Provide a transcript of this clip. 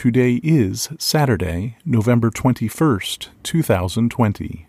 Today is Saturday, November 21st, 2020.